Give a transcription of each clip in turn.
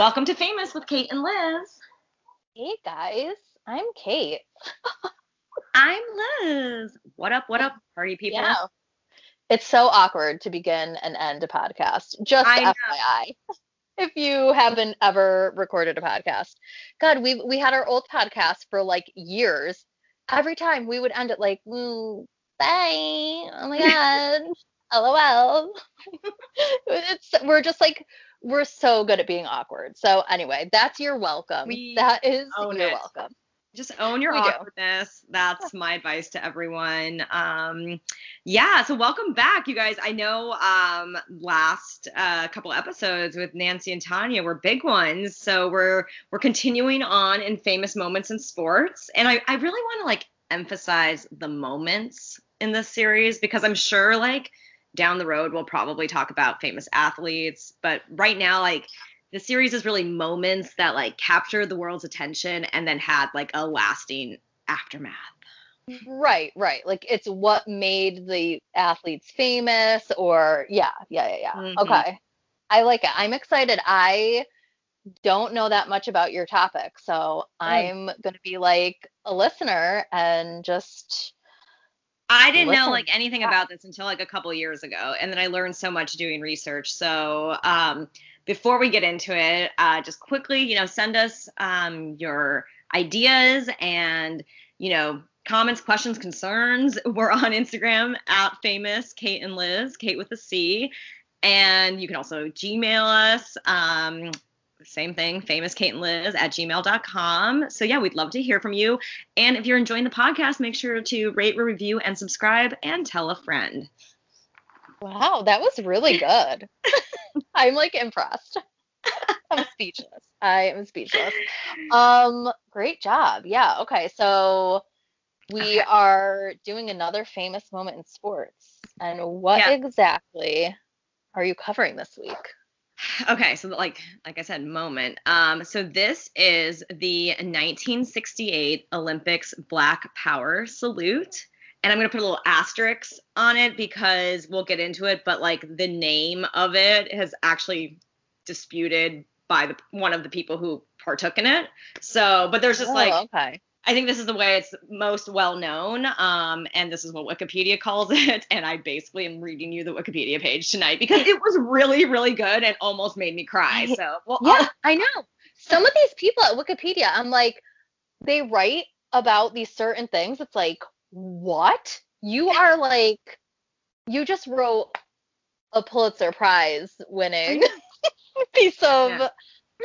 Welcome to Famous with Kate and Liz. Hey guys, I'm Kate. I'm Liz. What up? What up, party people? Yeah. It's so awkward to begin and end a podcast. Just I know. FYI. If you haven't ever recorded a podcast. God, we we had our old podcast for like years. Every time we would end it like, "Woo, bye. Oh my god. LOL. it's we're just like we're so good at being awkward. So anyway, that's your welcome. We that is your it. welcome. Just own your We do. awkwardness. That's my advice to everyone. Um, yeah, so welcome back, you guys. I know um, last uh, couple episodes with Nancy and Tanya were big ones, so we're we're continuing on in famous moments in sports, and I I really want to like emphasize the moments in this series because I'm sure like down the road we'll probably talk about famous athletes, but right now like the series is really moments that like captured the world's attention and then had like a lasting aftermath. Right, right. Like it's what made the athletes famous or yeah, yeah, yeah, yeah. Mhm. Okay. I like it. I'm excited. I don't know that much about your topic, so I'm going to be like a listener and just I didn't know like anything yeah. about this until like a couple years ago, and then I learned so much doing research. So um, before we get into it, uh, just quickly, you know, send us um, your ideas and you know comments, questions, concerns. We're on Instagram at famous Kate and Liz, Kate with a C, and you can also Gmail us. Um, same thing, famous Kate and Liz at gmail.com. So, yeah, we'd love to hear from you. And if you're enjoying the podcast, make sure to rate, review, and subscribe and tell a friend. wow, that was really good. I'm like impressed. I'm speechless. I am speechless. Um, great job. Yeah, okay. So we Okay. are doing another famous moment in sports. And what Yeah. exactly are you covering this week? Okay, so like like I said, moment. Um, so this is the 1968 Olympics Black Power Salute, and I'm gonna put a little asterisk on it because we'll get into it. But like the name of it has actually disputed by the one of the people who partook in it. So, but there's just Oh, like okay. I think this is the way it's most well known, um, and this is what Wikipedia calls it. And I basically am reading you the Wikipedia page tonight because it was really, really good and almost made me cry. So, well, Yeah, I know. Some of these people at Wikipedia, I'm like, they write about these certain things. It's like, what? You are like, you just wrote a Pulitzer Prize winning piece of. Yeah.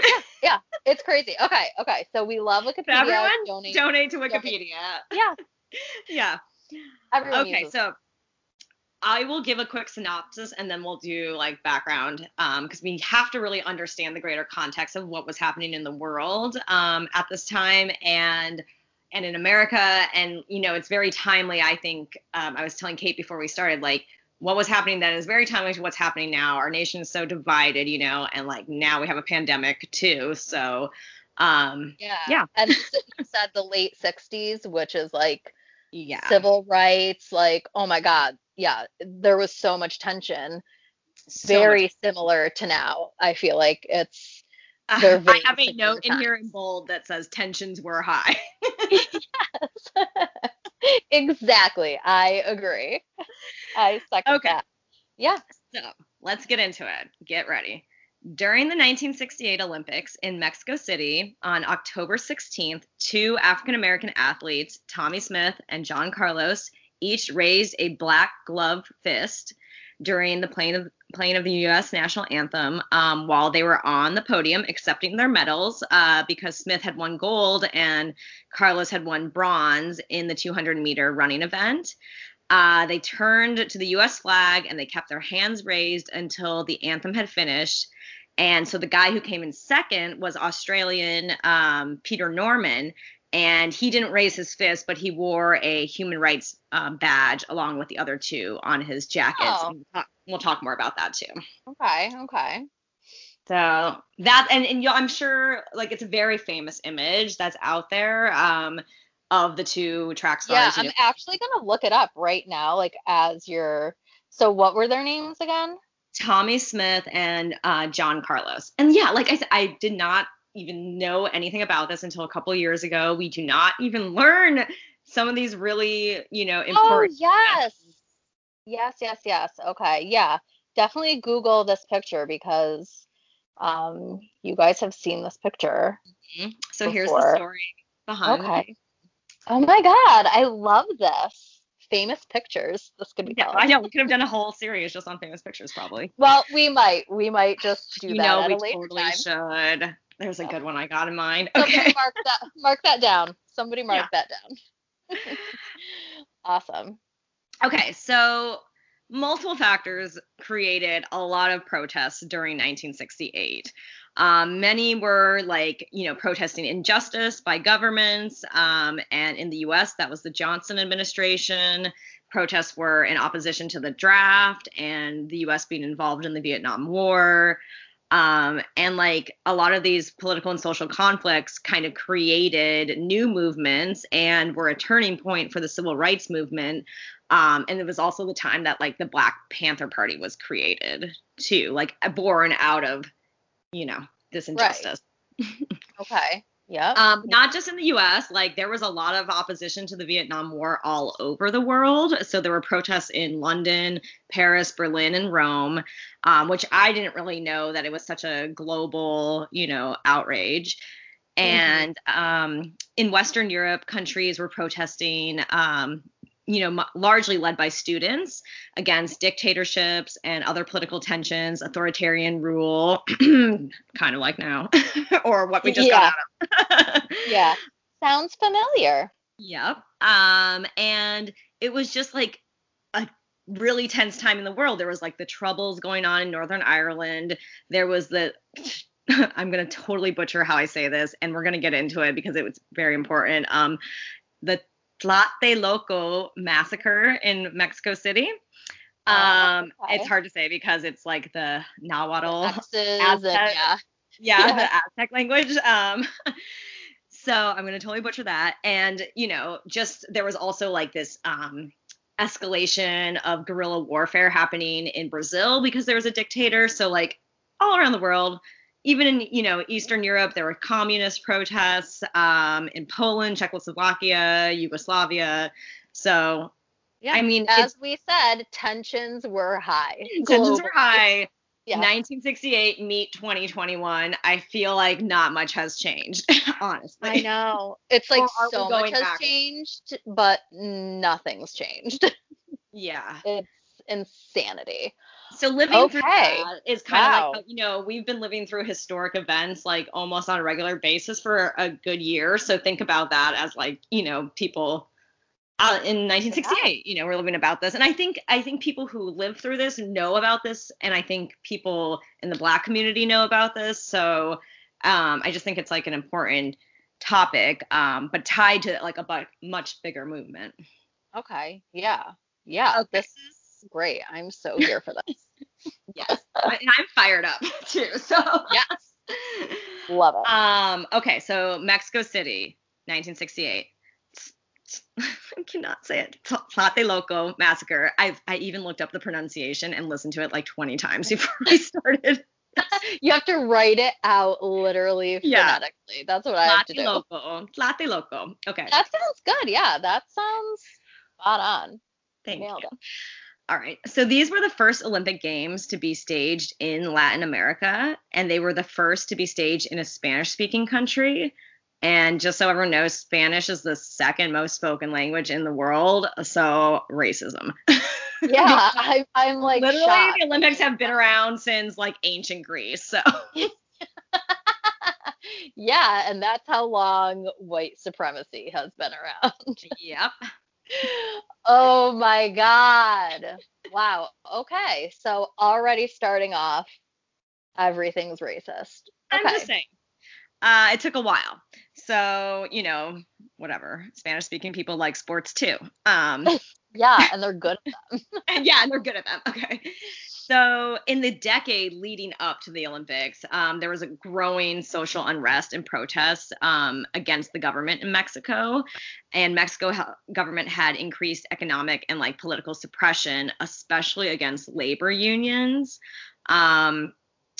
Yeah. yeah, it's crazy. Okay, okay. So we love Wikipedia. everyone donate. donate to donate. Wikipedia. Yeah, Yeah. everyone. Okay, so I will give a quick synopsis and then we'll do like background because we have to really understand the greater context of what was happening in the world um, at this time and and in America. And you know, it's very timely. I think um, I was telling Kate before we started, like what was happening then is very timely to what's happening now. Our nation is so divided, you know, and like now we have a pandemic too. So um, Yeah. Yeah. And you said the late 60s, which is like yeah, civil rights. Like, oh my God. Yeah. There was so much tension. so very much- similar to now. I feel like it's Uh, I have a note in here in bold that says tensions were high. exactly. I agree. I second Okay. that. Yeah. So let's get into it. Get ready. During the 1968 Olympics in Mexico City on October 16th, two African American athletes, Tommie Smith and John Carlos, each raised a black glove fist during the playing of, playing of the U.S. national anthem um, while they were on the podium accepting their medals uh, because Smith had won gold and Carlos had won bronze in the 200 meter running event. Uh, they turned to the U.S. flag and they kept their hands raised until the anthem had finished. And so the guy who came in second was Australian um, Peter Norman, and he didn't raise his fist, but he wore a human rights um, badge along with the other two on his jackets. Oh. We'll, talk, we'll talk more about that too. Okay. Okay. So that and, and you I'm sure like it's a very famous image that's out there um, of the two track Yeah, stars. you I'm know. actually gonna look it up right now, like as you're. So what were their names again? Tommie Smith and uh, John Carlos. And yeah, like I said, I did not even know anything about this until a couple years ago. We do not even learn some of these really, you know, important. Oh important. yes. Yes, yes, yes. Okay. Yeah. Definitely Google this picture because um you guys have seen this picture. Mhm. So here's the story behind. Okay. Oh my God, I love this. Famous pictures. This could be Yeah. I know. We could have done a whole series just on famous pictures, probably. Well, we might. We might just do you that know, at we a later totally time. should. There's a good one I got in mind. Somebody Okay. mark that mark that down. Somebody mark that down. awesome. Okay, so multiple factors created a lot of protests during 1968. Um, many were like, you know, protesting injustice by governments. Um, and in the US, that was the Johnson administration. Protests were in opposition to the draft and the US being involved in the Vietnam War. Um, and like a lot of these political and social conflicts kind of created new movements and were a turning point for the civil rights movement um, and it was also the time that like the Black Panther Party was created too, like born out of, you know, this injustice. Okay. Yeah. Um, not just in the U.S. Like there was a lot of opposition to the Vietnam War all over the world. So there were protests in London, Paris, Berlin, and Rome, um, which I didn't really know that it was such a global, you know, outrage. And um, in Western Europe, countries were protesting, um, you know, m- largely led by students against dictatorships and other political tensions, authoritarian rule, kind of like now, or what we just got out of. yeah. Sounds familiar. Yep. Um, and it was just like a really tense time in the world. There was like the troubles going on in Northern Ireland. There was the I'm gonna totally butcher how I say this, and we're gonna get into it because it was very important. Um, the Tlatelolco massacre in Mexico City. Oh, Um, okay. it's hard to say because it's like the Nahuatl X's and yeah. yeah, Yeah. the Aztec language. Um, so I'm gonna totally butcher that. And you know, just there was also like this um, escalation of guerrilla warfare happening in Brazil because there was a dictator. So like all around the world, even in you know Eastern Europe, there were communist protests. Um, in Poland, Czechoslovakia, Yugoslavia. So Yeah. I mean, as we said, tensions were high. tensions were high. Yeah. 1968 meet 2021. I feel like not much has changed, honestly. I know. It's like Or are we so much has back? changed, but nothing's changed. Yeah. it's insanity. So living through Okay. that is kind of Wow. like, how, you know, we've been living through historic events like almost on a regular basis for a good year. So think about that as like, you know, people uh, in 1968, you know, we're living about this. And I think I think people who live through this know about this, and I think people in the Black community know about this. So um, I just think it's like an important topic, um, but tied to like a bu- much bigger movement. Okay. Yeah. Yeah. Okay. This is great. I'm so here for this. Yes, and I'm fired up too. So yes. Love it. Um, okay, so Mexico City, 1968. I cannot say it. Plate Loco massacre. I I even looked up the pronunciation and listened to it like 20 times before I started. You have to write it out literally Yeah. phonetically. That's what I have to do. Tlatelolco. Loco. Okay. That sounds good. Yeah, that sounds spot on. Thank Nailed you. it. All right. So these were the first Olympic Games to be staged in Latin America, and they were the first to be staged in a Spanish speaking country. And just so everyone knows, Spanish is the second most spoken language in the world. So racism. Yeah, I, I'm like Literally, shocked. the Olympics have been around since like ancient Greece. So yeah, and that's how long white supremacy has been around. yep. Oh my god. Wow. Okay. So already starting off, everything's racist. I'm just saying. Uh, it took a while. So, you know, whatever. Spanish speaking people like sports too. Um, Yeah, and they're good. At them. and yeah, and they're good at them. Okay. So, in the decade leading up to the Olympics, um, there was a growing social unrest and protests um, against the government in Mexico, and Mexico ha- government had increased economic and like political suppression, especially against labor unions. Um,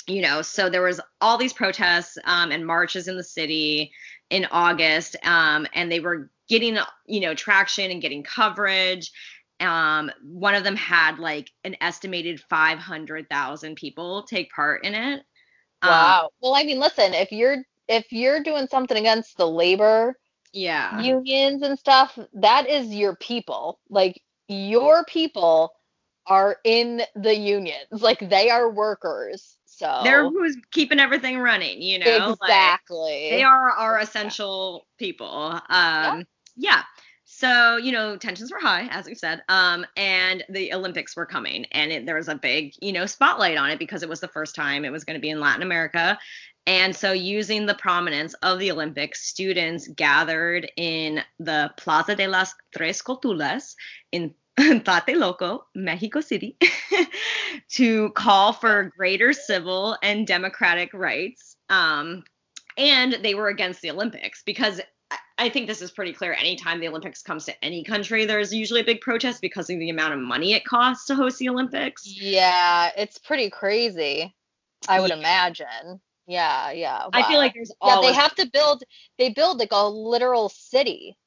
you know, so there was all these protests um, and marches in the city in August, um, and they were getting you know traction and getting coverage um, one of them had like an estimated 500,000 people take part in it. Um, wow. well, I mean, listen, if you're if you're doing something against the labor yeah unions and stuff, that is your people. Like your people are in the unions. Like they are workers. So they're who's keeping everything running, you know. Exactly. Like, they are our essential people. Um yeah. yeah. So, you know, tensions were high, as we said, um, and the Olympics were coming, and it, there was a big, you know, spotlight on it because it was the first time it was going to be in Latin America. And so, using the prominence of the Olympics, students gathered in the Plaza de las Tres Culturas in Tlatelolco, Mexico City, to call for greater civil and democratic rights. Um, and they were against the Olympics because I think this is pretty clear. Anytime the Olympics comes to any country, there's usually a big protest because of the amount of money it costs to host the Olympics. Yeah, it's pretty crazy. I would yeah. imagine. Yeah, yeah. Wow. I feel like there's yeah. They have to build. They build like a literal city.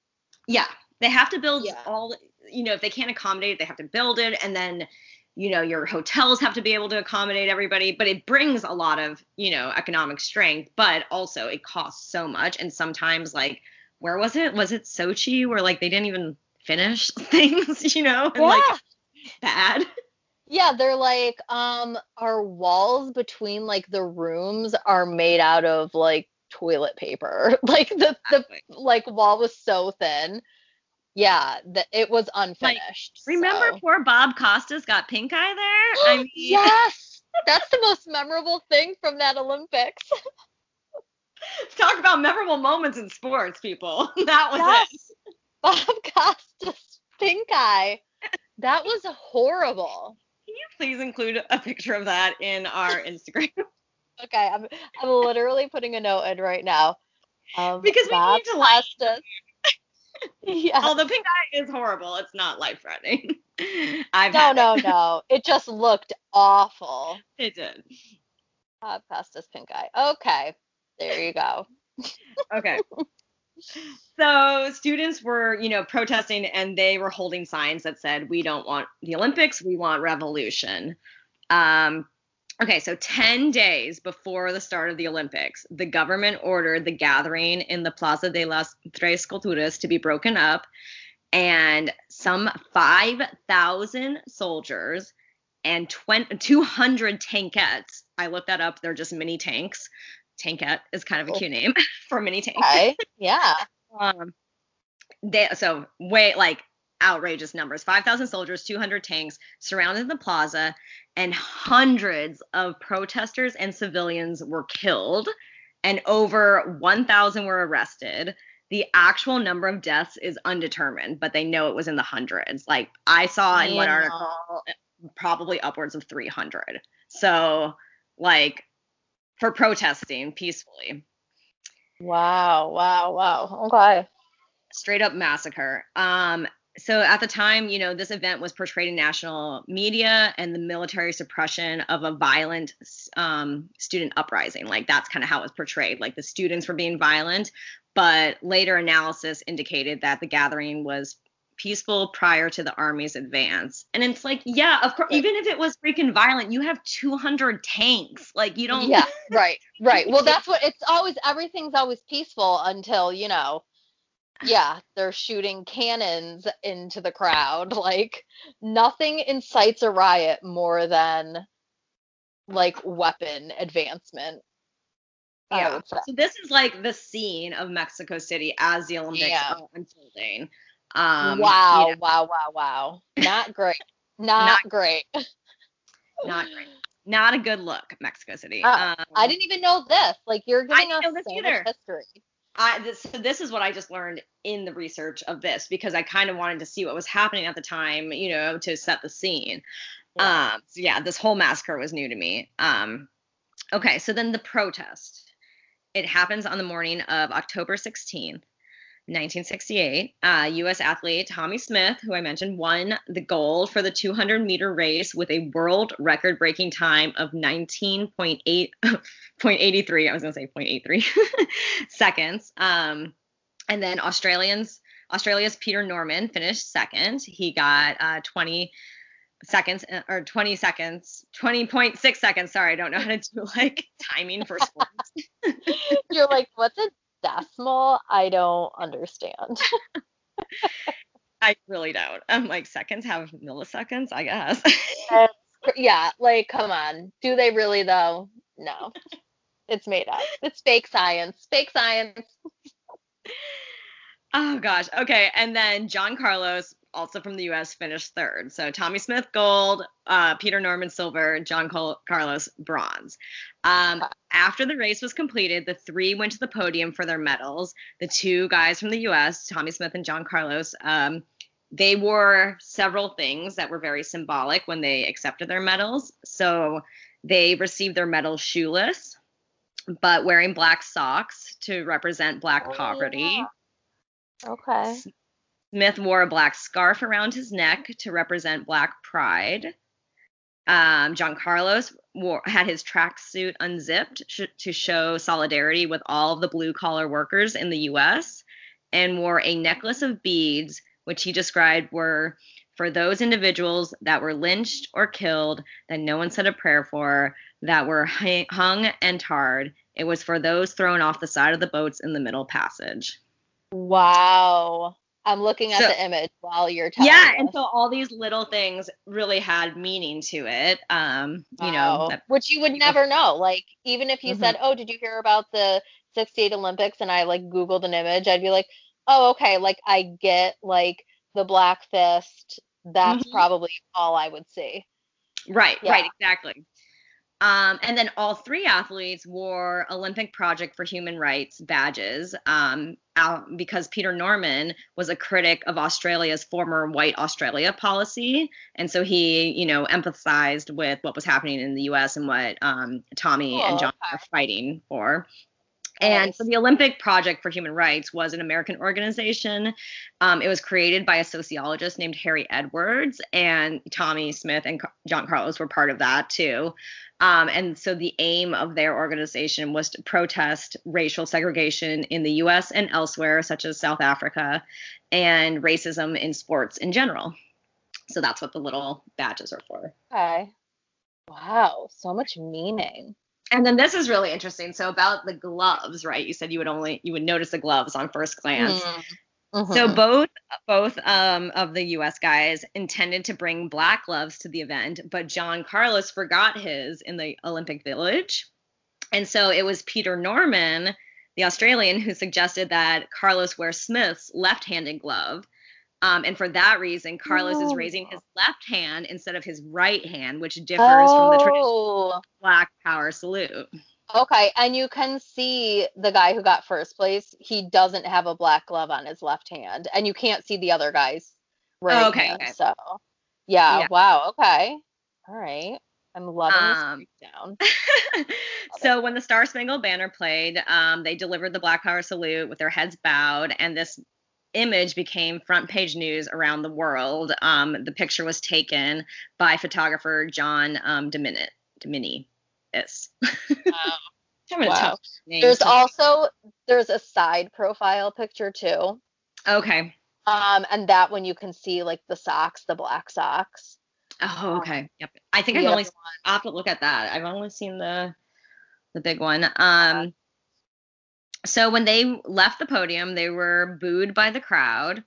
Yeah, they have to build yeah. all. You know, if they can't accommodate it, they have to build it, and then you know your hotels have to be able to accommodate everybody but it brings a lot of you know economic strength but also it costs so much and sometimes like where was it was it sochi where like they didn't even finish things you know and yeah. like bad yeah they're like um our walls between like the rooms are made out of like toilet paper like the the like wall was so thin yeah, the, it was unfinished. Like, remember so. poor Bob Costas got pink eye there? I mean, yes, that's the most memorable thing from that Olympics. Talk about memorable moments in sports, people. That was yes. it. Bob Costas pink eye. That was horrible. Can you please include a picture of that in our Instagram? okay, I'm I'm literally putting a note in right now. Um, because we need to Costas yeah. Although pink eye is horrible, it's not life threatening. I've no, no, it. no. It just looked awful. It did. Bob this pink eye. Okay, there you go. okay. So students were, you know, protesting and they were holding signs that said, "We don't want the Olympics, we want revolution." Um, Okay, so 10 days before the start of the Olympics, the government ordered the gathering in the Plaza de las Tres Culturas to be broken up, and some 5,000 soldiers and 20, 200 tankettes. I looked that up, they're just mini tanks. Tankette is kind of a cute name for mini tank. Okay, yeah. um, they, so, way like outrageous numbers 5,000 soldiers, 200 tanks surrounded the plaza, and hundreds of protesters and civilians were killed, and over 1,000 were arrested. The actual number of deaths is undetermined, but they know it was in the hundreds. Like I saw in one article, probably upwards of 300. So, like, for protesting peacefully. Wow, wow, wow. Okay. Straight up massacre. Um, so at the time, you know, this event was portrayed in national media and the military suppression of a violent um, student uprising. Like that's kind of how it was portrayed. Like the students were being violent, but later analysis indicated that the gathering was peaceful prior to the army's advance. And it's like, yeah, of course, even if it was freaking violent, you have 200 tanks. Like you don't. Yeah, right, right. Well, that's what it's always. Everything's always peaceful until you know yeah, they're shooting cannons into the crowd. Like nothing incites a riot more than like weapon advancement. Yeah. So this is like the scene of Mexico City as the Olympics yeah. are unfolding. Um, wow, you know. wow, wow, wow. Not great. Not, not great. not great. Not a good look, Mexico City. Uh, um, I didn't even know this. Like you're giving us so much history. I this, so this is what I just learned in the research of this because I kind of wanted to see what was happening at the time, you know, to set the scene. Yeah. Um, so yeah, this whole massacre was new to me. Um, okay, so then the protest. It happens on the morning of October 16th. 1968, uh, U.S. athlete Tommie Smith, who I mentioned, won the gold for the 200 meter race with a world record breaking time of 19.8 0.83. I was going to say 0.83 seconds. Um, and then Australians, Australia's Peter Norman finished second. He got uh, 20 seconds uh, or 20 seconds 20.6 seconds sorry i don't know how to do like timing for sports you're like what's a decimal i don't understand. I really don't. I'm like seconds have milliseconds i guess. Yeah like come on. Do they really though? No. It's made up. It's fake science. Fake science. Oh gosh. Okay and then john carlos also from the U.S., finished third. So Tommie Smith gold, uh, Peter Norman silver, John Col- Carlos bronze. Um, after the race was completed, the three went to the podium for their medals. The two guys from the U.S., Tommie Smith and John Carlos, um, they wore several things that were very symbolic when they accepted their medals. So they received their medals shoeless, but wearing black socks to represent black oh, poverty. Yeah. Okay. Smith wore a black scarf around his neck to represent black pride. Um, John Carlos wore, had his tracksuit unzipped sh- to show solidarity with all of the blue collar workers in the U.S. and wore a necklace of beads, which he described were for those individuals that were lynched or killed that no one said a prayer for, that were hung and tarred. It was for those thrown off the side of the boats in the Middle Passage. Wow. I'm looking at so, the image while you're telling Yeah, us. and so all these little things really had meaning to it. Um, wow. you know, that, which you would never know. Like even if you mm-hmm. said, "Oh, did you hear about the 68 Olympics?" and I like googled an image, I'd be like, "Oh, okay, like I get like the black fist. That's mm-hmm. probably all I would see." Right, yeah. right, exactly. Um, and then all three athletes wore Olympic Project for Human Rights badges um, because Peter Norman was a critic of Australia's former White Australia policy, and so he, you know, empathized with what was happening in the U.S. and what um, Tommie and John were fighting for. And so the Olympic Project for Human Rights was an American organization. Um, it was created by a sociologist named Harry Edwards, and Tommie Smith and John Carlos were part of that too. Um, and so the aim of their organization was to protest racial segregation in the US and elsewhere, such as South Africa, and racism in sports in general. So that's what the little badges are for. Okay. Wow, so much meaning and then this is really interesting. So about the gloves, right? You said you would only you would notice the gloves on first glance. Mm-hmm. So both both um, of the U.S. guys intended to bring black gloves to the event, but John Carlos forgot his in the Olympic Village, and so it was Peter Norman, the Australian, who suggested that Carlos wear Smith's left-handed glove um, and for that reason, Carlos oh. is raising his left hand instead of his right hand, which differs oh. from the traditional oh. black power salute. Okay, and you can see the guy who got first place. He doesn't have a black glove on his left hand, and you can't see the other guys. Right. Oh, okay, okay. So, yeah, yeah, Wow. Okay. All right. I'm loving um, this breakdown. so when the Star Spangled Banner played, um, they delivered the Black Power salute with their heads bowed, and this image became front page news around the world. Um, the picture was taken by photographer John um, Domini. Domini. Yes. Wow. wow. There's also there's a side profile picture too. Okay. Um, and that one you can see like the socks, the black socks. Oh, okay. Yep. I think I've only I'll have to look at that. I've only seen the the big one. Um, so when they left the podium, they were booed by the crowd.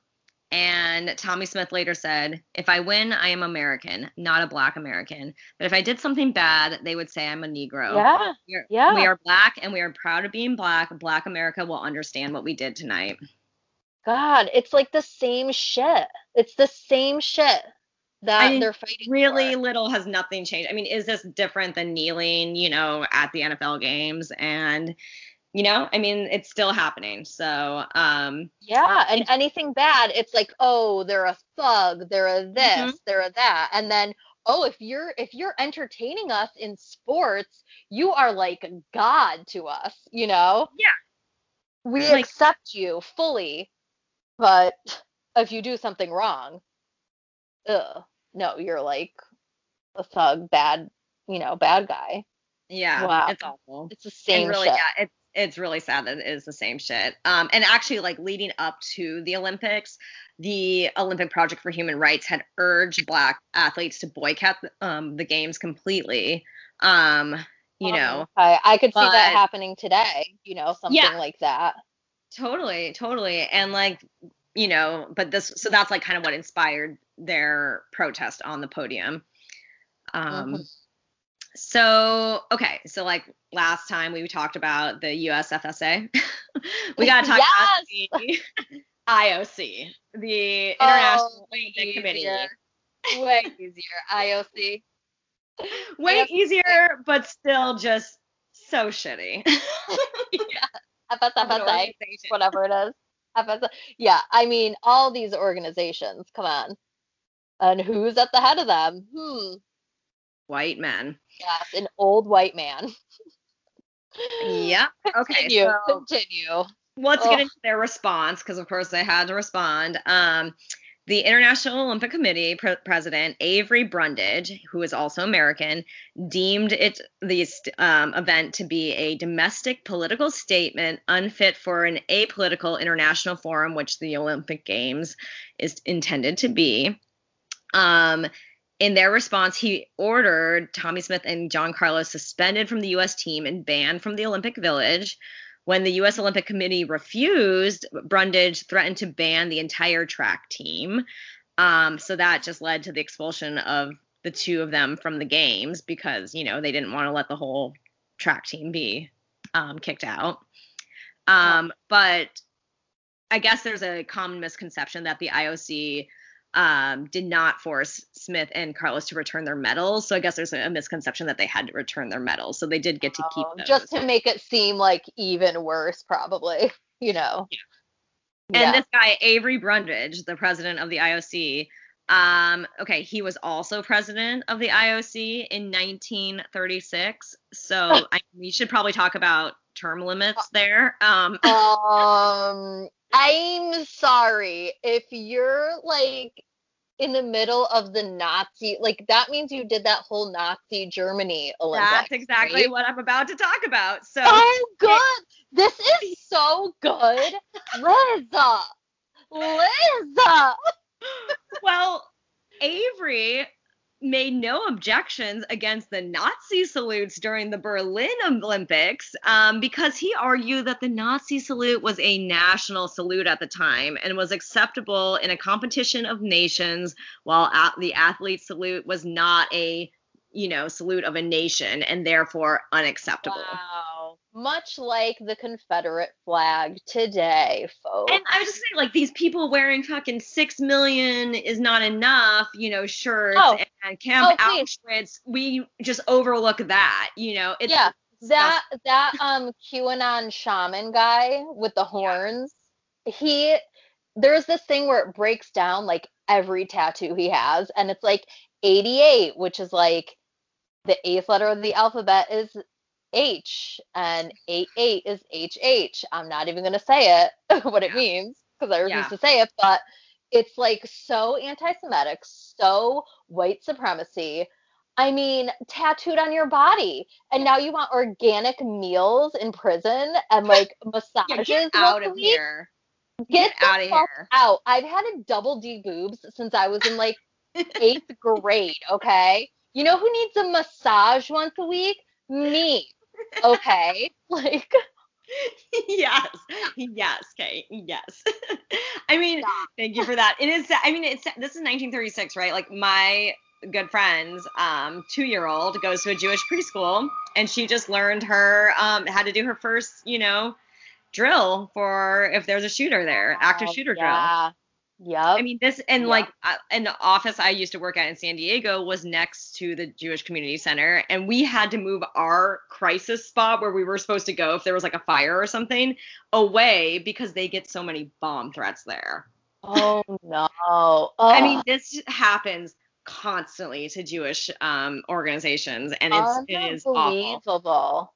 And Tommie Smith later said, If I win, I am American, not a black American. But if I did something bad, they would say I'm a Negro. Yeah. We're, yeah. We are black and we are proud of being black. Black America will understand what we did tonight. God, it's like the same shit. It's the same shit that I mean, they're fighting. Really for. little has nothing changed. I mean, is this different than kneeling, you know, at the NFL games? And you know i mean it's still happening so um yeah and anything bad it's like oh they're a thug they're a this mm-hmm. they're a that and then oh, if you're if you're entertaining us in sports, you are like God to us, you know? Yeah. We Like- accept you fully, but if you do something wrong, ugh, no, you're like a thug, bad, you know, bad guy. Yeah. Wow. It's awful. It's the And same really, shit. yeah, it's it's really sad that it is the same shit. Um, and actually, like leading up to the Olympics, the Olympic Project for Human Rights had urged Black athletes to boycott um, the games completely. Um, you know, I, I could see that happening today, you know, something Yeah. like that. totally, totally, and like, you know, but this, so that's like kind of what inspired their protest on the podium. Um, Mhm. So, okay, so like last time we talked about the USFSA, we got to talk about the IOC, the International Oh, way Olympic Committee. easier. Way easier. IOC. Way easier, but still just so shitty. An FSFSA, whatever it is. FSA. Yeah, I mean, all these organizations, come on. And who's at the head of them? Hmm. White men. Yes, an old white man. Yep. Okay. Continue. So Continue. let's get into their response because, of course, they had to respond. Um, the International Olympic Committee pre- president Avery Brundage, who is also American, deemed it the um, event to be a domestic political statement unfit for an apolitical international forum, which the Olympic Games is intended to be. Um, in their response, he ordered Tommie Smith and John Carlos suspended from the U.S. team and banned from the Olympic Village. When the U.S. Olympic Committee refused, Brundage threatened to ban the entire track team. Um, so that just led to the expulsion of the two of them from the games because, you know, they didn't want to let the whole track team be um, kicked out. Um, but I guess there's a common misconception that the IOC um, did not force Smith and Carlos to return their medals. So I guess there's a, a misconception that they had to return their medals. So they did get to keep Oh, those. just to make it seem like even worse, probably. You know. Yeah. And Yeah. this guy, Avery Brundage, the president of the IOC, um, okay, he was also president of the IOC in 1936. So I, we should probably talk about term limits there. Um, um i'm sorry if you're like in the middle of the nazi like that means you did that whole nazi germany olympics that's exactly right? what I'm about to talk about. So oh good this is so good liza liza well, Avery made no objections against the Nazi salutes during the Berlin Olympics um, because he argued that the Nazi salute was a national salute at the time and was acceptable in a competition of nations, while at the athlete salute was not a you know salute of a nation and therefore unacceptable. wow much like the confederate flag today folks And I was just saying, like these people wearing fucking six million is not enough, you know, shirts Oh. and Camp Oh. Auschwitz. We just overlook that, you know. It's yeah that that um QAnon shaman guy with the horns, he there's this thing where it breaks down like every tattoo he has, and it's like 88, which is like the eighth letter of the alphabet is H, and 88 is HH. I'm not even gonna say it what it Yeah. means because I refuse Yeah. to say it, but it's like so anti-Semitic, so white supremacy. I mean, tattooed on your body. And now you want organic meals in prison and like massages Yeah, get out of week? here. Get, the out of here. out. I've had a double D boobs since I was in like eighth grade, okay? You know who needs a massage once a week? Me. Okay. Like yes, yes, Kate, yes. I mean, Stop. thank you for that. It is. I mean, it's this is 1936, right? Like my good friend's um, two-year-old goes to a Jewish preschool, and she just learned her um, how to do her first, you know, drill for if there's a shooter there, active oh, shooter drill. Yeah. I mean, this and Yeah. like uh, and the office I used to work at in San Diego was next to the Jewish Community Center, and we had to move our crisis spot where we were supposed to go if there was like a fire or something away because they get so many bomb threats there. oh no. I mean, this happens constantly to Jewish um, organizations, and it's it is awful. Unbelievable.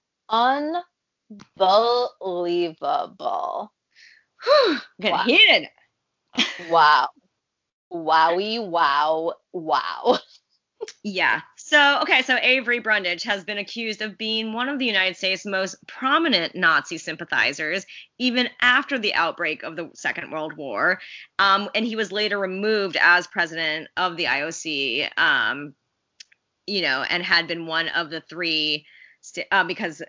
Unbelievable. Get Wow. heated. Wow. Wowie, wow, wow. Yeah. So, okay, so Avery Brundage has been accused of being one of the United States' most prominent Nazi sympathizers, even after the outbreak of the Second World War. Um, and he was later removed as president of the IOC, um, you know, and had been one of the three st- uh, because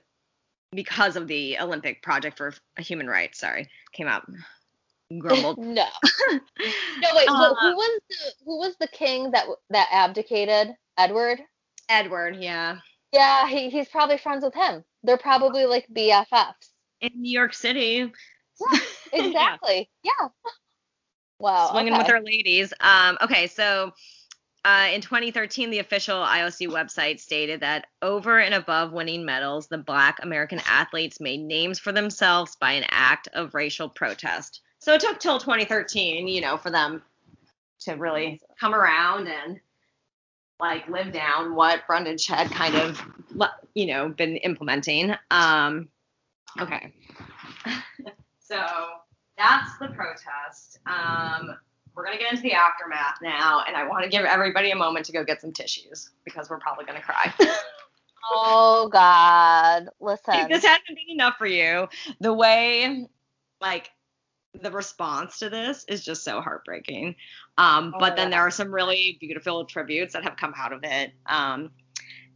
because of the Olympic Project for Human Rights. Sorry, came out grumbled. no. No, wait. Uh, who, who was the who was the king that that abdicated? Edward. Edward, yeah. Yeah, he, he's probably friends with him. They're probably like BFFs. In New York City. Yeah, Exactly. yeah. Wow. swinging okay. with our ladies. Um, okay, so uh, in 2013, the official IOC website stated that over and above winning medals, the Black American athletes made names for themselves by an act of racial protest. So it took till 2013, you know, for them to really come around and like live down what Brundage had kind of, you know, been implementing. Um, okay. so that's the protest. Um, we're gonna get into the aftermath now, and I want to give everybody a moment to go get some tissues because we're probably gonna cry. Oh God. if Listen. this hasn't been enough for you, the way, like, the response to this is just so heartbreaking. Um, Oh, but then there are some really beautiful tributes that have come out of it. Um,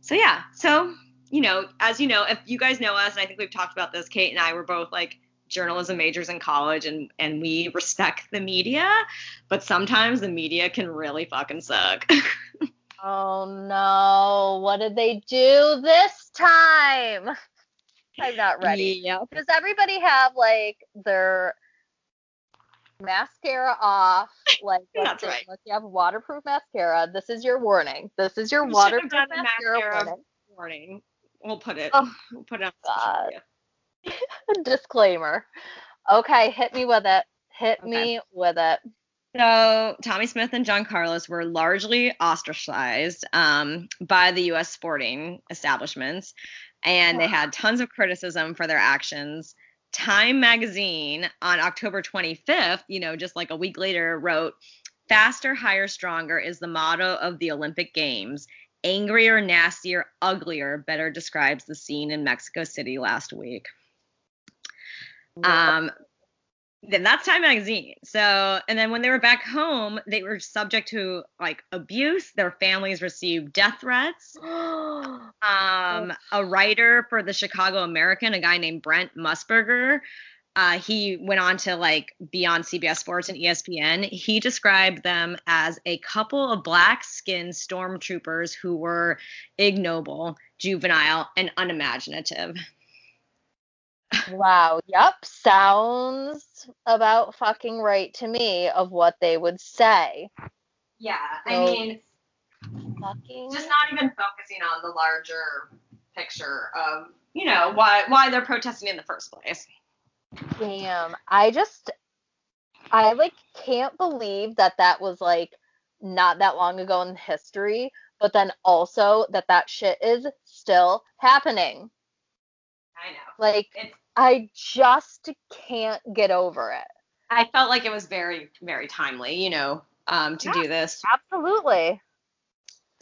so yeah, so you know, as you know, if you guys know us, and I think we've talked about this, Kate and I were both like journalism majors in college, and and we respect the media, but sometimes the media can really fucking suck. Oh no. What did they do this time? I'm not ready. Yeah. Does everybody have like their mascara off? Like That's right. You have waterproof mascara. This is your warning. This is your have waterproof mascara, mascara warning. warning. We'll put it. Oh, we'll put it on God. Disclaimer. Okay, hit me with it. Hit Okay. me with it. So Tommie Smith and John Carlos were largely ostracized um, by the U.S. sporting establishments, and they had tons of criticism for their actions. Time magazine on October 25th, you know, just like a week later, wrote, "Faster, higher, stronger is the motto of the Olympic Games. Angrier, nastier, uglier better describes the scene in Mexico City last week." Um, then that's Time Magazine. So, and then when they were back home, they were subject to like abuse. Their families received death threats. Um, a writer for the Chicago American, a guy named Brent Musburger, uh, he went on to like be on CBS Sports and ESPN. He described them as a couple of black skinned stormtroopers who were ignoble, juvenile, and unimaginative. Wow. Yep. Sounds about fucking right to me of what they would say. Yeah, I mean, Fucking. just not even focusing on the larger picture of you know why why they're protesting in the first place. Damn. I just. I like can't believe that that was like not that long ago in history, but then also that that shit is still happening. I know. Like It's I just can't get over it. I felt like it was very very timely, you know, um, to do this. Absolutely.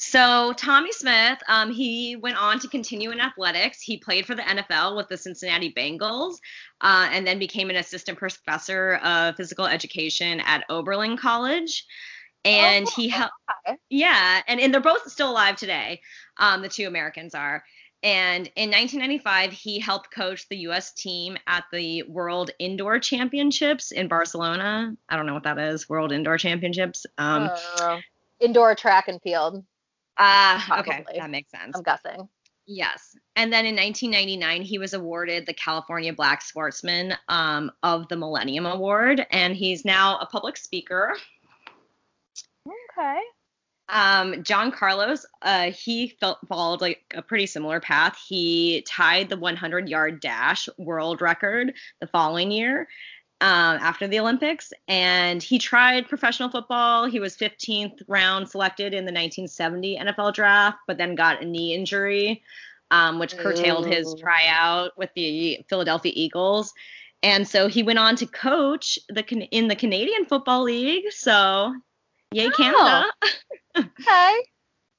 So Tommie Smith, um, he went on to continue in athletics. He played for the NFL with the Cincinnati Bengals, uh, and then became an assistant professor of physical education at Oberlin College. And Oh, he helped. okay. Yeah, and, and they're both still alive today. Um, the two Americans are. And in 1995, he helped coach the U.S. team at the World Indoor Championships in Barcelona. I don't know what that is. World Indoor Championships. Um, I. Indoor track and field, ah, okay, that makes sense. I'm guessing. Yes. And then in 1999, he was awarded the California Black Sportsman um, of the Millennium Award, and he's now a public speaker. Okay. Um, John Carlos, uh, he felt, followed like a pretty similar path. He tied the 100 yard dash world record the following year. um, after the Olympics, and he tried professional football. He was 15th round selected in the 1970 NFL draft, but then got a knee injury, um, which curtailed his tryout with the Philadelphia Eagles. And so he went on to coach the in the Canadian Football League. So, yay Oh. Canada! Okay.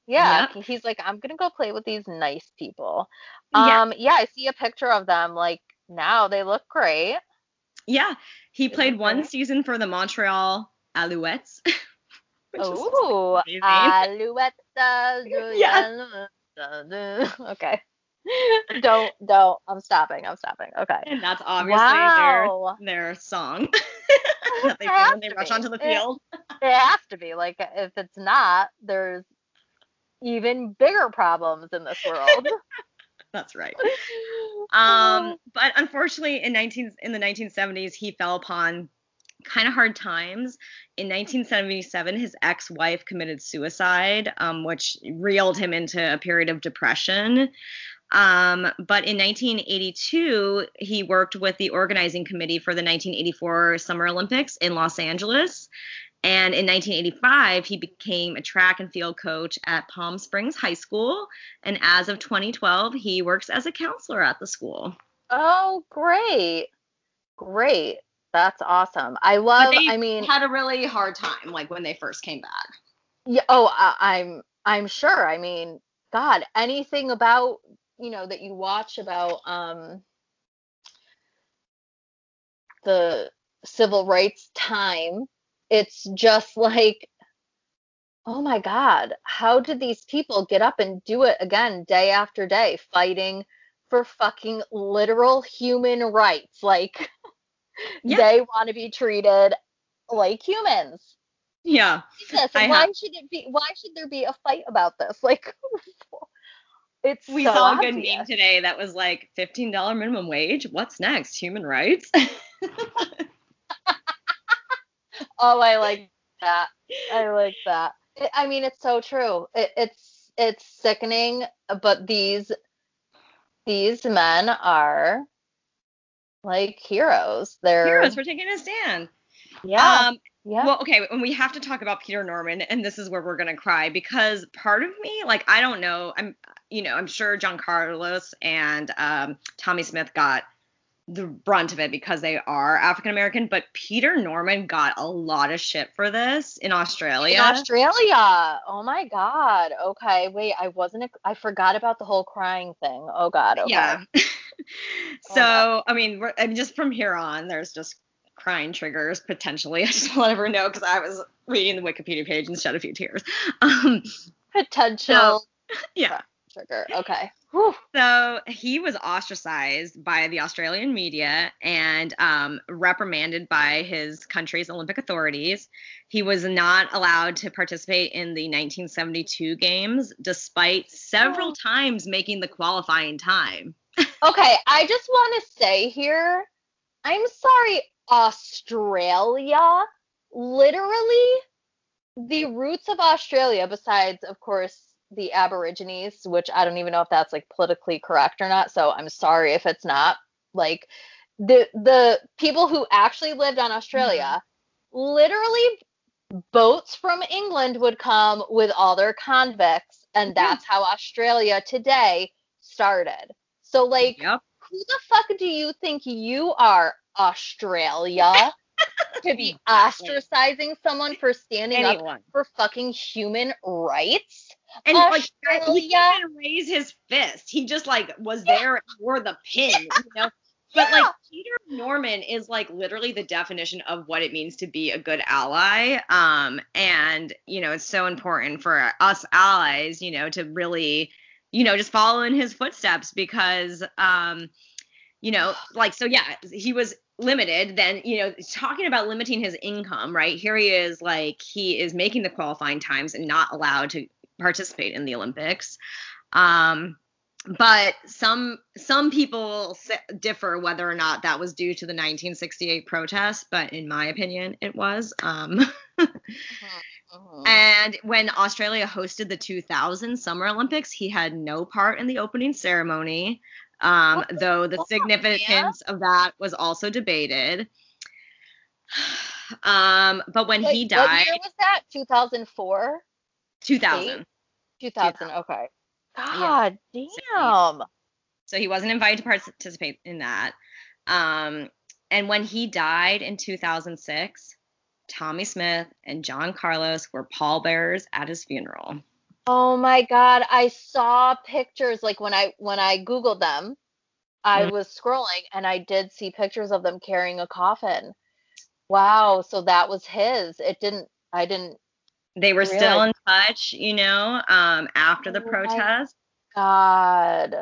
Yeah, he's like, I'm gonna go play with these nice people. Yeah. Um, yeah, I see a picture of them. Like now, they look great. Yeah, he Is played one good? season for the Montreal Alouettes. which is Ooh, amazing. Alouette. Yeah. Okay. don't, don't. I'm stopping. I'm stopping. Okay. and that's obviously Wow. their their song that they has when they to rush be. onto the field. It has to be. Like, if it's not, there's even bigger problems in this world. That's right. Um, but unfortunately, in 19 in the 1970s, he fell upon kind of hard times. In 1977, his ex-wife committed suicide, um, which reeled him into a period of depression. Um, but in 1982, he worked with the organizing committee for the 1984 Summer Olympics in Los Angeles. And in 1985, he became a track and field coach at Palm Springs High School. And as of 2012, he works as a counselor at the school. Oh, great. Great. That's awesome. I love, they I mean, had a really hard time, like when they first came back. yeah, oh, I, I'm I'm sure. I mean, God, anything about, you know, that you watch about um the civil rights time, it's just like oh my God, how did these people get up and do it again day after day, fighting for fucking literal human rights? Like Yeah. they want to be treated like humans. Yeah. Jesus, why have- should it be? Why should there be a fight about this? Like, it's We so saw a good obvious. meme today that was like $15 minimum wage. What's next? Human rights? Oh, I like that. I like that. It, I mean, it's so true. It, it's it's sickening, but these these men are like heroes. They're Heroes for taking a stand. yeah, Um, yeah. Well, okay, and we have to talk about Peter Norman, and this is where we're gonna cry because part of me, like, I don't know, I'm, you know, I'm sure John Carlos and um, Tommie Smith got the brunt of it because they are African American, but Peter Norman got a lot of shit for this in Australia. In Australia. Oh my God. Okay. Wait, I wasn't. I forgot about the whole crying thing. Oh God. Okay. Yeah. Oh, so, I mean, we're, I mean, just from here on, there's just crying triggers potentially. I just want everyone know because I was reading the Wikipedia page and shed a few tears. Um, Potential yeah. Trigger. Okay. Whew. So he was ostracized by the Australian media and um, reprimanded by his country's Olympic authorities. He was not allowed to participate in the 1972 games, despite several Oh. times making the qualifying time. Okay. I just want to say here, I'm sorry, Australia. Literally, the roots of Australia, besides, of course, the Aborigines, which I don't even know if that's like politically correct or not. So I'm sorry if it's not. Like the the people who actually lived on Australia, mm-hmm. literally boats from England would come with all their convicts, and mm-hmm. that's how Australia today started. So like Yep. who the fuck do you think you are, Australia? to be ostracizing someone for standing up for fucking human rights? And like he Australia. didn't even raise his fist. He just like was there and wore the pin, you know. But Yeah. like Peter Norman is like literally the definition of what it means to be a good ally. Um, and you know, it's so important for us allies, you know, to really, you know, just follow in his footsteps because um, you know, like so yeah, he was limited then you know talking about limiting his income right here he is like he is making the qualifying times and not allowed to participate in the olympics um but some some people differ whether or not that was due to the 1968 protests but in my opinion it was um Mhm. and when Australia hosted the 2000 Summer Olympics, he had no part in the opening ceremony, um, the though the fuck, significance of that was also debated. Um, but when Wait, he What died, year was that? 2004? 2000. 2000. Okay. God damn. So he wasn't invited to participate in that. Um, and when he died in 2006, Tommie Smith and John Carlos were pallbearers at his funeral. Oh my god, I saw pictures like when I when I googled them, I Mhm. was scrolling and I did see pictures of them carrying a coffin. Wow, so that was his. It didn't I didn't They were still in touch, you know, um, after the Oh protest. God.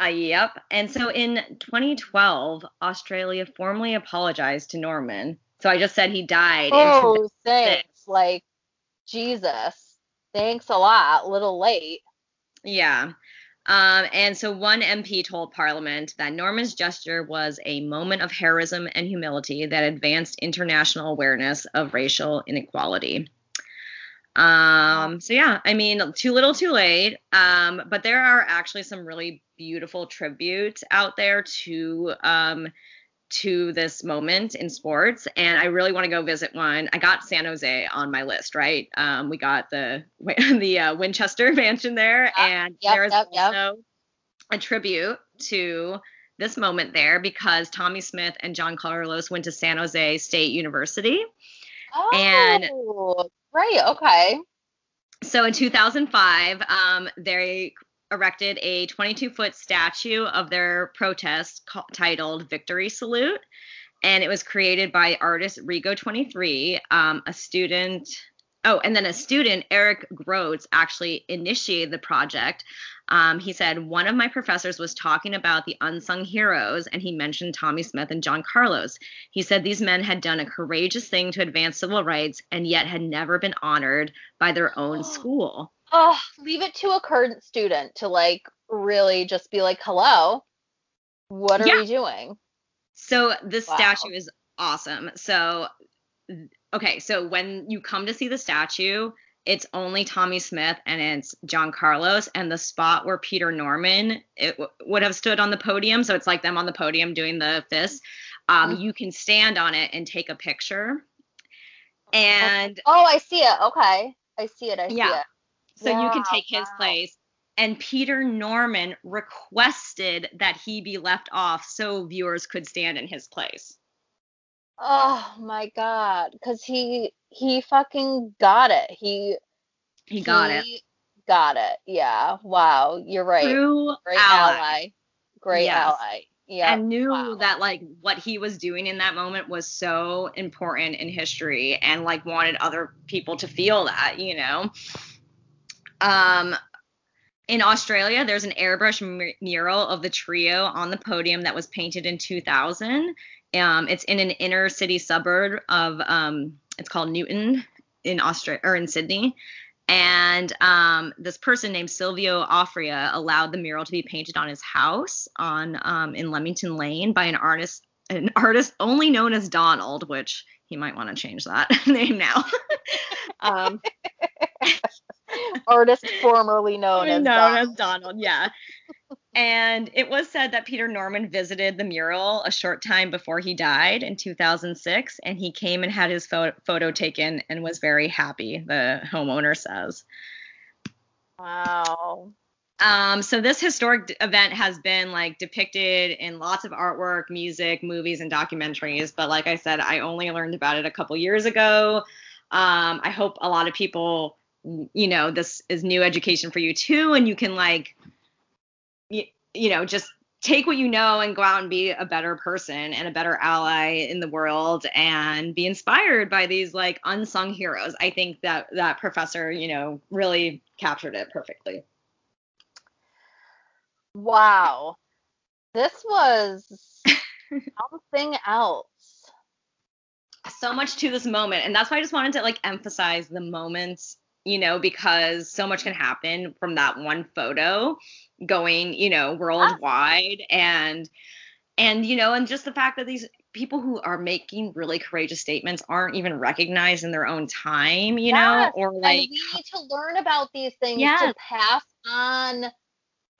Uh, yep. And so in 2012, Australia formally apologized to Norman. So I just said he died. in Oh, thanks. Like Jesus. Thanks a lot. Little late. Yeah. Um, and so one MP told Parliament that Norman's gesture was a moment of heroism and humility that advanced international awareness of racial inequality. Um, so yeah, I mean, too little, too late. Um, but there are actually some really beautiful tributes out there to um, to this moment in sports, and I really want to go visit one. I got San Jose on my list, right? Um, we got the the uh, Winchester Mansion there, and yep, there's yep, yep. also a tribute to this moment there because Tommie Smith and John Carlos went to San Jose State University. And- Oh, right. Okay. So in 2005, um, they erected a 22 foot statue of their protest titled Victory Salute. And it was created by artist Rigo 23, um, a student. Oh, and then a student, Eric Groves, actually initiated the project. Um, he said, One of my professors was talking about the unsung heroes, and he mentioned Tommie Smith and John Carlos. He said these men had done a courageous thing to advance civil rights and yet had never been honored by their own school. Oh, leave it to a current student to like really just be like, hello, what are Yeah. we doing? So this Wow. statue is awesome. So okay, so when you come to see the statue, it's only Tommie Smith and it's John Carlos and the spot where Peter Norman it w- would have stood on the podium. So it's like them on the podium doing the fist. Um, Mhm. you can stand on it and take a picture. And Oh, I see it. Okay. I see it. I see Yeah. it. so you can take his wow. place. And Peter Norman requested that he be left off so viewers could stand in his place. Oh my God. Because he he fucking got it. He He got it. Got it. Yeah. Wow. You're right. True Great ally. ally. Great Yes. ally. Yeah. and knew wow. that like what he was doing in that moment was so important in history and like wanted other people to feel that you know um in australia there's an airbrush mu- mural of the trio on the podium that was painted in 2000 um it's in an inner city suburb of um it's called Newtown in australia or in sydney and um, this person named Silvio Offria allowed the mural to be painted on his house on um, in Leamington Lane by an artist, an artist only known as Donald, which he might want to change that name now. um, Artist formerly known as known Don. as Donald, yeah. And it was said that Peter Norman visited the mural a short time before he died in 2006, and he came and had his pho- photo taken and was very happy. The homeowner says. Wow. Um, so this historic d- event has been like depicted in lots of artwork, music, movies, and documentaries. But like I said, I only learned about it a couple years ago. Um, I hope a lot of people, you know, this is new education for you too, and you can like, you, you know, just take what you know and go out and be a better person and a better ally in the world and be inspired by these like unsung heroes. I think that that professor, you know, really captured it perfectly. Wow. This was something else. so much to this moment and that's why i just wanted to like emphasize the moments you know because so much can happen from that one photo going you know ah. worldwide and and you know and just the fact that these people who are making really courageous statements aren't even recognized in their own time you know Yes, or and like we need to learn about these things to pass on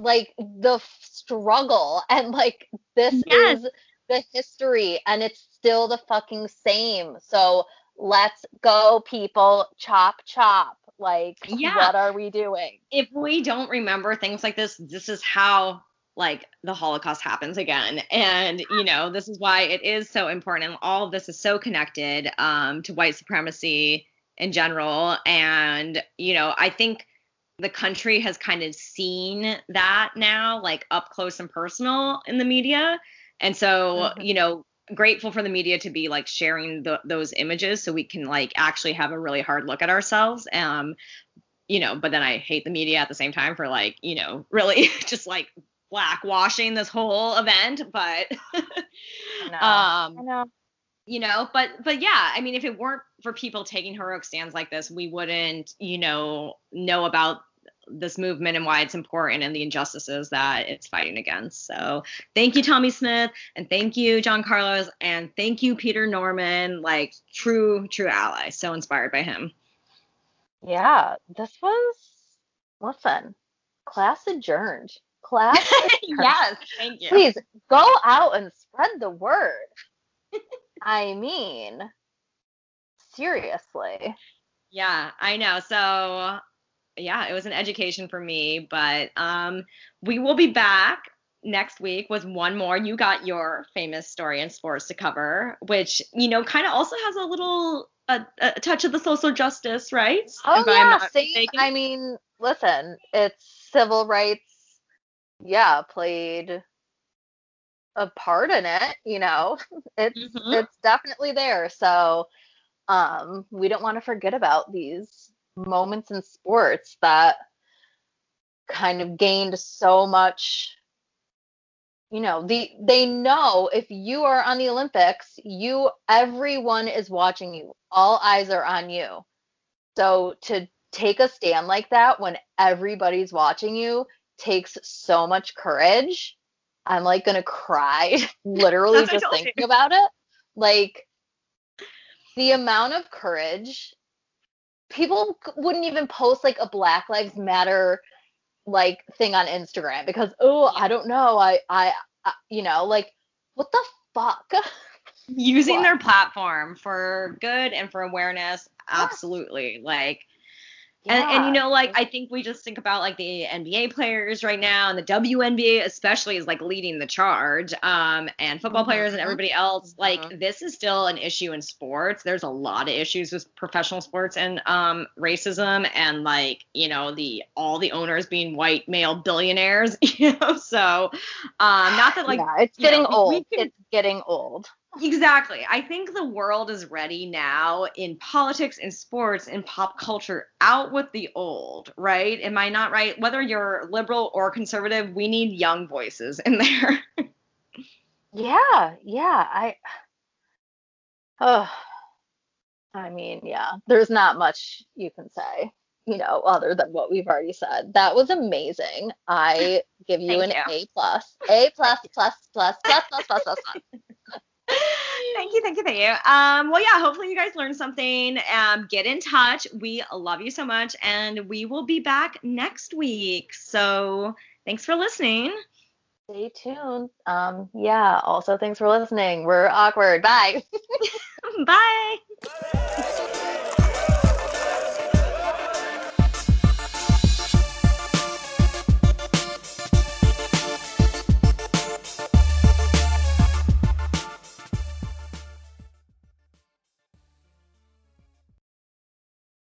like the struggle and like this Yes. is the history and it's still the fucking same. So let's go, people. Chop, chop. Like, Yeah. what are we doing? if we don't remember things like this, this is how like the Holocaust happens again. And you know, this is why it is so important. And all of this is so connected um, to white supremacy in general. And you know, I think the country has kind of seen that now, like up close and personal in the media. And so, Mhm. you know, grateful for the media to be like sharing the, those images so we can like actually have a really hard look at ourselves. Um, you know, but then I hate the media at the same time for like, you know, really just like blackwashing this whole event. But No. I um, know. you know, but but yeah, I mean, if it weren't for people taking heroic stands like this, we wouldn't, you know, know about this movement and why it's important and the injustices that it's fighting against. So thank you, Tommie Smith, and thank you, John Carlos, and thank you, Peter Norman. Like true, true ally. So inspired by him. Yeah, this was, listen, class adjourned. Class adjourned. thank you. Please go out and spread the word. I mean, seriously. Yeah, I know. So, yeah, it was an education for me, but um we will be back next week with one more. You got your famous story in sports to cover, which, you know, kind of also has a little a, a touch of the social justice, right? Oh If yeah, not see, mistaken. I mean, listen, it's civil rights. Yeah, played a part in it. You know, it's Mhm. it's definitely there. So, um, we don't want to forget about these moments in sports that kind of gained so much. You know, the they know if you are on the Olympics, you everyone is watching you. All eyes are on you. So to take a stand like that when everybody's watching you takes so much courage. I'm like gonna cry literally That's what I just thinking you. about it. Like the amount of courage people wouldn't even post like a Black Lives Matter like thing on Instagram because oh I don't know. I I, I you know like what the fuck? Using What? their platform for good and for awareness absolutely. Like and, and you know like i think we just think about like the nba players right now and the WNBA especially is like leading the charge um and football players and Mhm. everybody else like Mhm. this is still an issue in sports there's a lot of issues with professional sports and um racism and like you know the all the owners being white male billionaires you know so um not that like yeah, it's know, getting we old. can- it's getting old. Exactly. I think the world is ready now in politics, in sports, in pop culture. Out with the old, right? Am I not right? Whether you're liberal or conservative, we need young voices in there. Yeah, yeah. I oh I mean, yeah. There's not much you can say, you know, other than what we've already said. That was amazing. I give you an you. A plus. A plus plus plus plus plus plus plus plus. thank you, thank you, thank you. Um, well, yeah, hopefully you guys learned something. Um, get in touch. We love you so much, and we will be back next week. So thanks for listening. Stay tuned. Um, yeah. Also, thanks for listening. We're awkward. Bye. Bye.